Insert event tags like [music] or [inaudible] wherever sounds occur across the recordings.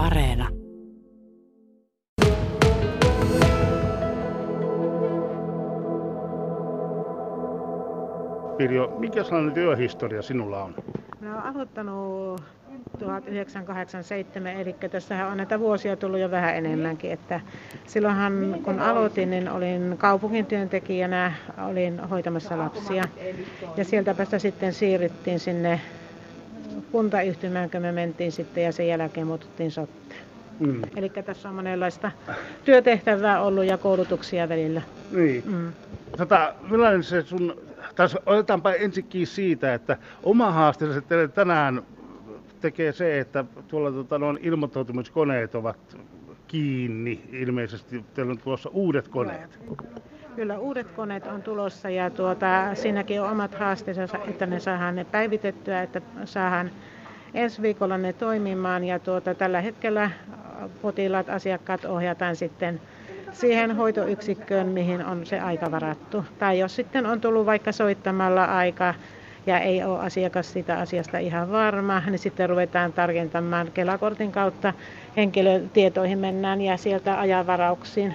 Areena. Pirjo, mikä sellainen työhistoria sinulla on? Mä oon aloittanut 1987, eli tässähän on näitä vuosia tullut jo vähän enemmänkin. Että silloinhan kun aloitin, niin olin kaupungin työntekijänä, olin hoitamassa lapsia. Ja sieltä päästä sitten siirryttiin sinne kuntayhtymään, kun me mentiin sitten ja sen jälkeen muututtiin sotteen. Mm. Eli tässä on monenlaista työtehtävää ollut ja koulutuksia välillä. Niin. Mm. Tota, millainen se sun, taas otetaanpa ensikin siitä, että oma haasteelliset teille tänään tekee se, että tuolla tota, noin ilmoittautumiskoneet ovat kiinni ilmeisesti. Teillä on tulossa uudet koneet. Kyllä uudet koneet on tulossa ja tuota, siinäkin on omat haasteensa, että ne saadaan ne päivitettyä, että saadaan ensi viikolla ne toimimaan ja tuota, tällä hetkellä potilaat, asiakkaat ohjataan sitten siihen hoitoyksikköön, mihin on se aika varattu. Tai jos sitten on tullut vaikka soittamalla aika ja ei ole asiakas sitä asiasta ihan varma, niin sitten ruvetaan tarkentamaan Kelakortin kautta henkilötietoihin mennään ja sieltä ajanvarauksiin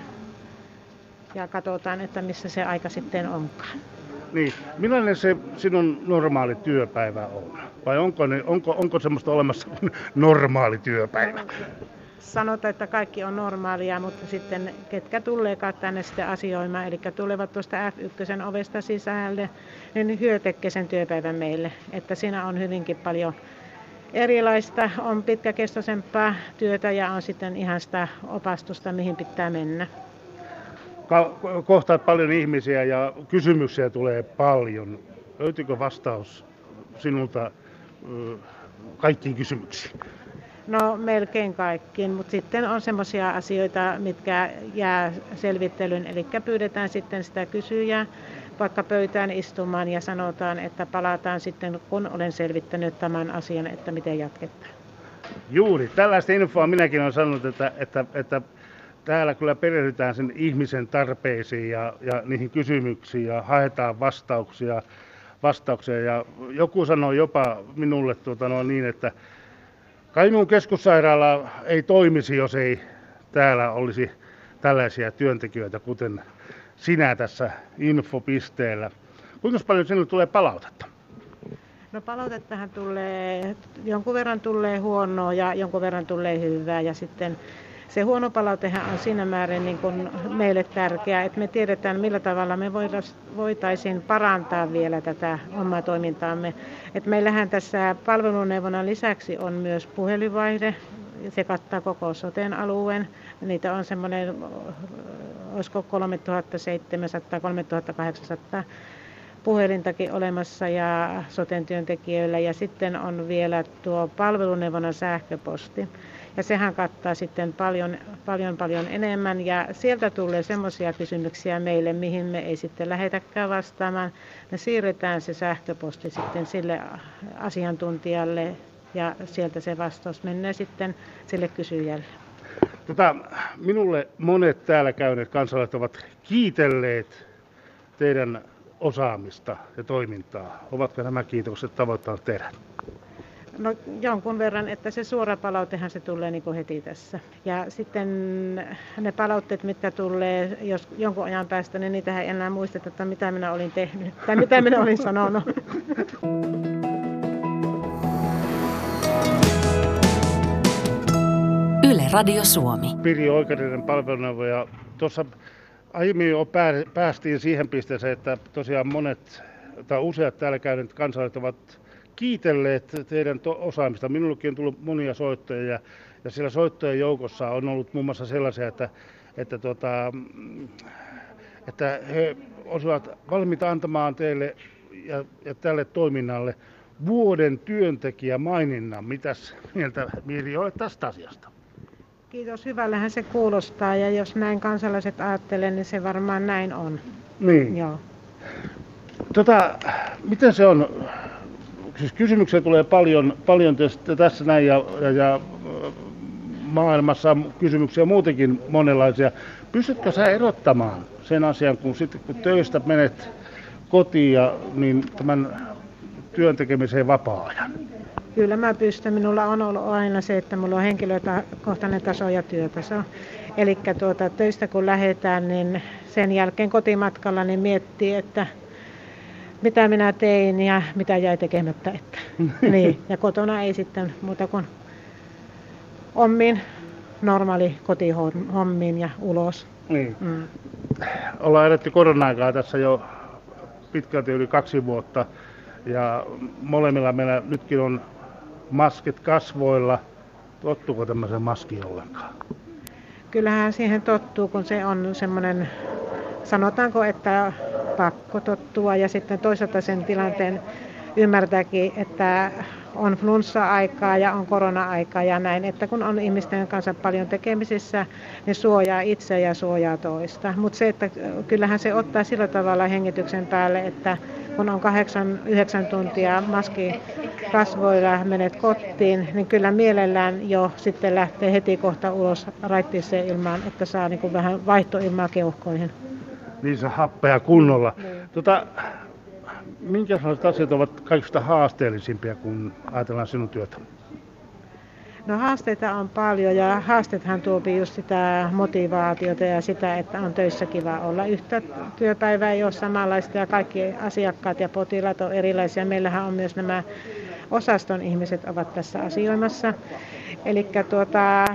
ja katsotaan, että missä se aika sitten onkaan. Niin, millainen se sinun normaali työpäivä on? Vai onko, ne, onko, onko semmoista olemassa kuin normaali työpäivä? sanotaan, että kaikki on normaalia, mutta sitten ketkä tuleekaan tänne sitten asioimaan, eli tulevat tuosta F1 ovesta sisälle, niin hyö tekee sen työpäivän meille. Että siinä on hyvinkin paljon erilaista, on pitkäkestoisempaa työtä ja on sitten ihan sitä opastusta, mihin pitää mennä. Kohtaat paljon ihmisiä ja kysymyksiä tulee paljon. Löytyykö vastaus sinulta kaikkiin kysymyksiin? No melkein kaikkiin, mutta sitten on semmoisia asioita, mitkä jää selvittelyyn, eli pyydetään sitten sitä kysyjää vaikka pöytään istumaan ja sanotaan, että palataan sitten, kun olen selvittänyt tämän asian, että miten jatketaan. Juuri, tällaista infoa minäkin olen sanonut, että, että, että täällä kyllä perehdytään sen ihmisen tarpeisiin ja, ja niihin kysymyksiin ja haetaan vastauksia. vastauksia. Ja joku sanoi jopa minulle tuota, no niin, että Kainuun keskussairaala ei toimisi, jos ei täällä olisi tällaisia työntekijöitä, kuten sinä tässä infopisteellä. Kuinka paljon sinulle tulee palautetta? No palautettahan tulee, jonkun verran tulee huonoa ja jonkun verran tulee hyvää ja sitten se huono palautehan on siinä määrin niin kuin meille tärkeää, että me tiedetään millä tavalla me voitaisiin parantaa vielä tätä omaa toimintaamme. Et meillähän tässä palveluneuvonnan lisäksi on myös puhelinvaihde, se kattaa koko soten alueen. Niitä on semmoinen, olisiko 3700-3800 puhelintakin olemassa ja soten työntekijöillä. Ja sitten on vielä tuo palveluneuvonnan sähköposti. Ja sehän kattaa sitten paljon, paljon, paljon enemmän. Ja sieltä tulee semmoisia kysymyksiä meille, mihin me ei sitten lähetäkään vastaamaan. Me siirretään se sähköposti sitten sille asiantuntijalle ja sieltä se vastaus menee sitten sille kysyjälle. Tota, minulle monet täällä käyneet kansalaiset ovat kiitelleet teidän osaamista ja toimintaa. Ovatko nämä kiitokset tavoittaneet tehdä? No jonkun verran, että se suora palautehan se tulee niin kuin heti tässä. Ja sitten ne palautteet, mitkä tulee jos jonkun ajan päästä, niin niitä ei enää muisteta, että mitä minä olin tehnyt tai mitä minä olin sanonut. [laughs] Yle Radio Suomi. Piri Oikeudellinen palveluneuvoja. Tuossa aiemmin jo päästiin siihen pisteeseen, että tosiaan monet tai useat täällä käyneet kansalaiset ovat kiitelleet teidän to- osaamista. Minullekin on tullut monia soittoja ja, ja siellä soittojen joukossa on ollut muun muassa sellaisia, että, että, tota, että he olisivat valmiita antamaan teille ja, ja tälle toiminnalle vuoden työntekijä maininnan. Mitäs mieltä Miiri olet tästä asiasta? Kiitos. Hyvällähän se kuulostaa ja jos näin kansalaiset ajattelee, niin se varmaan näin on. Niin. Joo. Tota, miten se on? Siis kysymyksiä tulee paljon, paljon tässä näin ja, ja, ja maailmassa on kysymyksiä muutenkin monenlaisia. Pystytkö sä erottamaan sen asian, kun, sit, kun töistä menet kotiin ja niin tämän työn tekemiseen vapaa-ajan? Kyllä mä pystyn. Minulla on ollut aina se, että mulla on henkilökohtainen taso ja työtaso. Eli tuota, töistä kun lähdetään, niin sen jälkeen kotimatkalla niin miettii, että mitä minä tein ja mitä jäi tekemättä. Että. [laughs] niin. Ja kotona ei sitten muuta kuin ommiin, normaali kotihommiin ja ulos. Niin. Mm. Ollaan edetty korona-aikaa tässä jo pitkälti yli kaksi vuotta ja molemmilla meillä nytkin on maskit kasvoilla. Tottuuko tämmöisen maskiin ollenkaan? Kyllähän siihen tottuu, kun se on semmoinen, sanotaanko, että pakko tottua ja sitten toisaalta sen tilanteen ymmärtääkin, että on flunssa-aikaa ja on korona-aikaa ja näin, että kun on ihmisten kanssa paljon tekemisissä, niin suojaa itse ja suojaa toista. Mutta se, että kyllähän se ottaa sillä tavalla hengityksen päälle, että kun on 8-9 tuntia maski kasvoilla, menet kotiin, niin kyllä mielellään jo sitten lähtee heti kohta ulos raittiseen ilmaan, että saa niin kuin vähän vaihtoilmaa keuhkoihin. Niin se happea kunnolla. Niin. Tota, minkälaiset asiat ovat kaikista haasteellisimpia, kun ajatellaan sinun työtä? No haasteita on paljon ja haasteethan tuopi just sitä motivaatiota ja sitä, että on töissä kiva olla. Yhtä työpäivää ei ole samanlaista ja kaikki asiakkaat ja potilaat on erilaisia. Meillähän on myös nämä osaston ihmiset ovat tässä asioimassa. Eli tuota,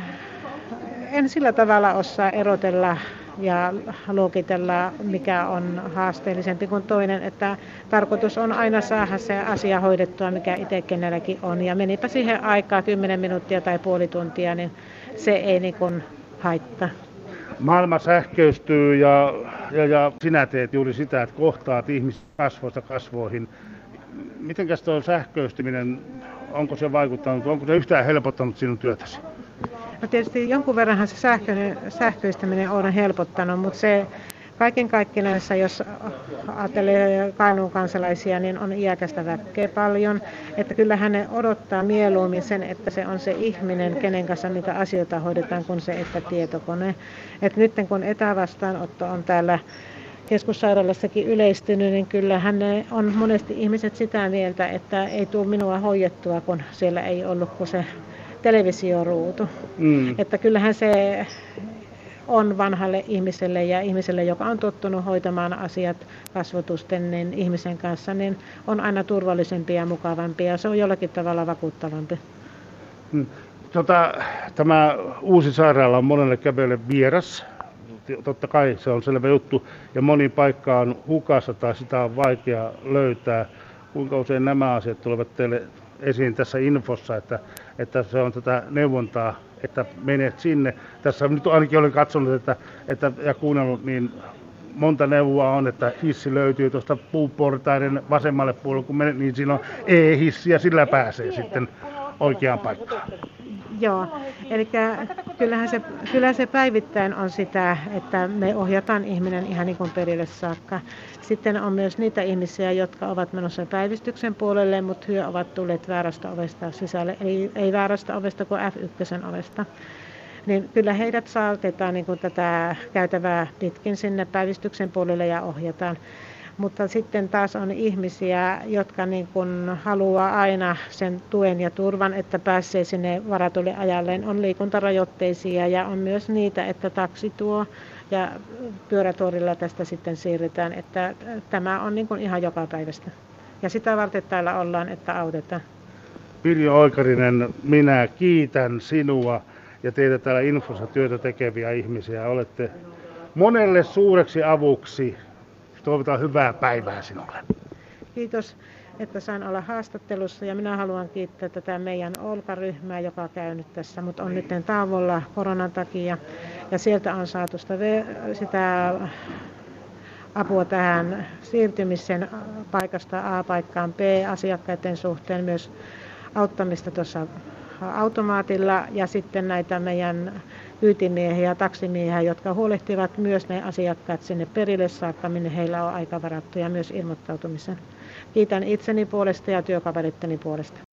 en sillä tavalla osaa erotella ja luokitella, mikä on haasteellisempi kuin toinen. Että tarkoitus on aina saada se asia hoidettua, mikä itse kenelläkin on. Ja menipä siihen aikaa 10 minuuttia tai puoli tuntia, niin se ei niin kuin haittaa. Maailma sähköistyy ja, ja, ja sinä teet juuri sitä, että kohtaat ihmiset kasvoista kasvoihin. Mitenkäs tuo sähköistyminen, onko se vaikuttanut, onko se yhtään helpottanut sinun työtäsi? No tietysti jonkun verranhan se sähköistäminen on helpottanut, mutta se kaiken kaikkineen, jos ajattelee Kainuun kansalaisia, niin on iäkästä väkeä paljon. Että kyllähän ne odottaa mieluummin sen, että se on se ihminen, kenen kanssa niitä asioita hoidetaan, kuin se, että tietokone. että nyt kun etävastaanotto on täällä keskussairaalassakin yleistynyt, niin kyllähän ne on monesti ihmiset sitä mieltä, että ei tule minua hoidettua, kun siellä ei ollut kuin se televisioruutu. Mm. Että kyllähän se on vanhalle ihmiselle ja ihmiselle, joka on tottunut hoitamaan asiat kasvotusten niin ihmisen kanssa, niin on aina turvallisempi ja mukavampi ja se on jollakin tavalla vakuuttavampi. Mm. Tota, tämä uusi sairaala on monelle kävelle vieras. Totta kai se on selvä juttu ja moni paikka on hukassa tai sitä on vaikea löytää. Kuinka usein nämä asiat tulevat teille esiin tässä infossa, että, että se on tätä neuvontaa, että menet sinne. Tässä nyt ainakin olen katsonut että, että, ja kuunnellut, niin monta neuvoa on, että hissi löytyy tuosta puuportaiden vasemmalle puolelle, kun menet, niin siinä on e-hissi ja sillä pääsee sitten oikeaan paikkaan. Joo, eli kyllähän se, kyllähän se päivittäin on sitä, että me ohjataan ihminen ihan niin kuin perille saakka. Sitten on myös niitä ihmisiä, jotka ovat menossa päivystyksen puolelle, mutta hyö ovat tulleet väärästä ovesta sisälle, eli ei väärästä ovesta kuin F1 ovesta. Niin kyllä heidät saatetaan niin kuin tätä käytävää pitkin sinne päivystyksen puolelle ja ohjataan. Mutta sitten taas on ihmisiä, jotka niin kuin haluaa aina sen tuen ja turvan, että pääsee sinne varatulle ajalleen. On liikuntarajoitteisia ja on myös niitä, että taksi tuo ja pyörätuorilla tästä sitten siirrytään. Että tämä on niin kuin ihan joka päivästä. Ja sitä varten täällä ollaan, että autetaan. Pirjo Oikarinen, minä kiitän sinua ja teitä täällä Infossa työtä tekeviä ihmisiä. Olette monelle suureksi avuksi Toivotan hyvää päivää sinulle. Kiitos, että sain olla haastattelussa ja minä haluan kiittää tätä meidän Olka-ryhmää, joka on käynyt tässä, mutta on nyt tauolla koronan takia. Ja sieltä on saatu sitä, sitä apua tähän siirtymisen paikasta A paikkaan B asiakkaiden suhteen myös auttamista tuossa automaatilla ja sitten näitä meidän kyytimiehiä ja taksimiehiä, jotka huolehtivat myös ne asiakkaat sinne perille saakka, minne heillä on aika varattu ja myös ilmoittautumisen. Kiitän itseni puolesta ja työkaveritteni puolesta.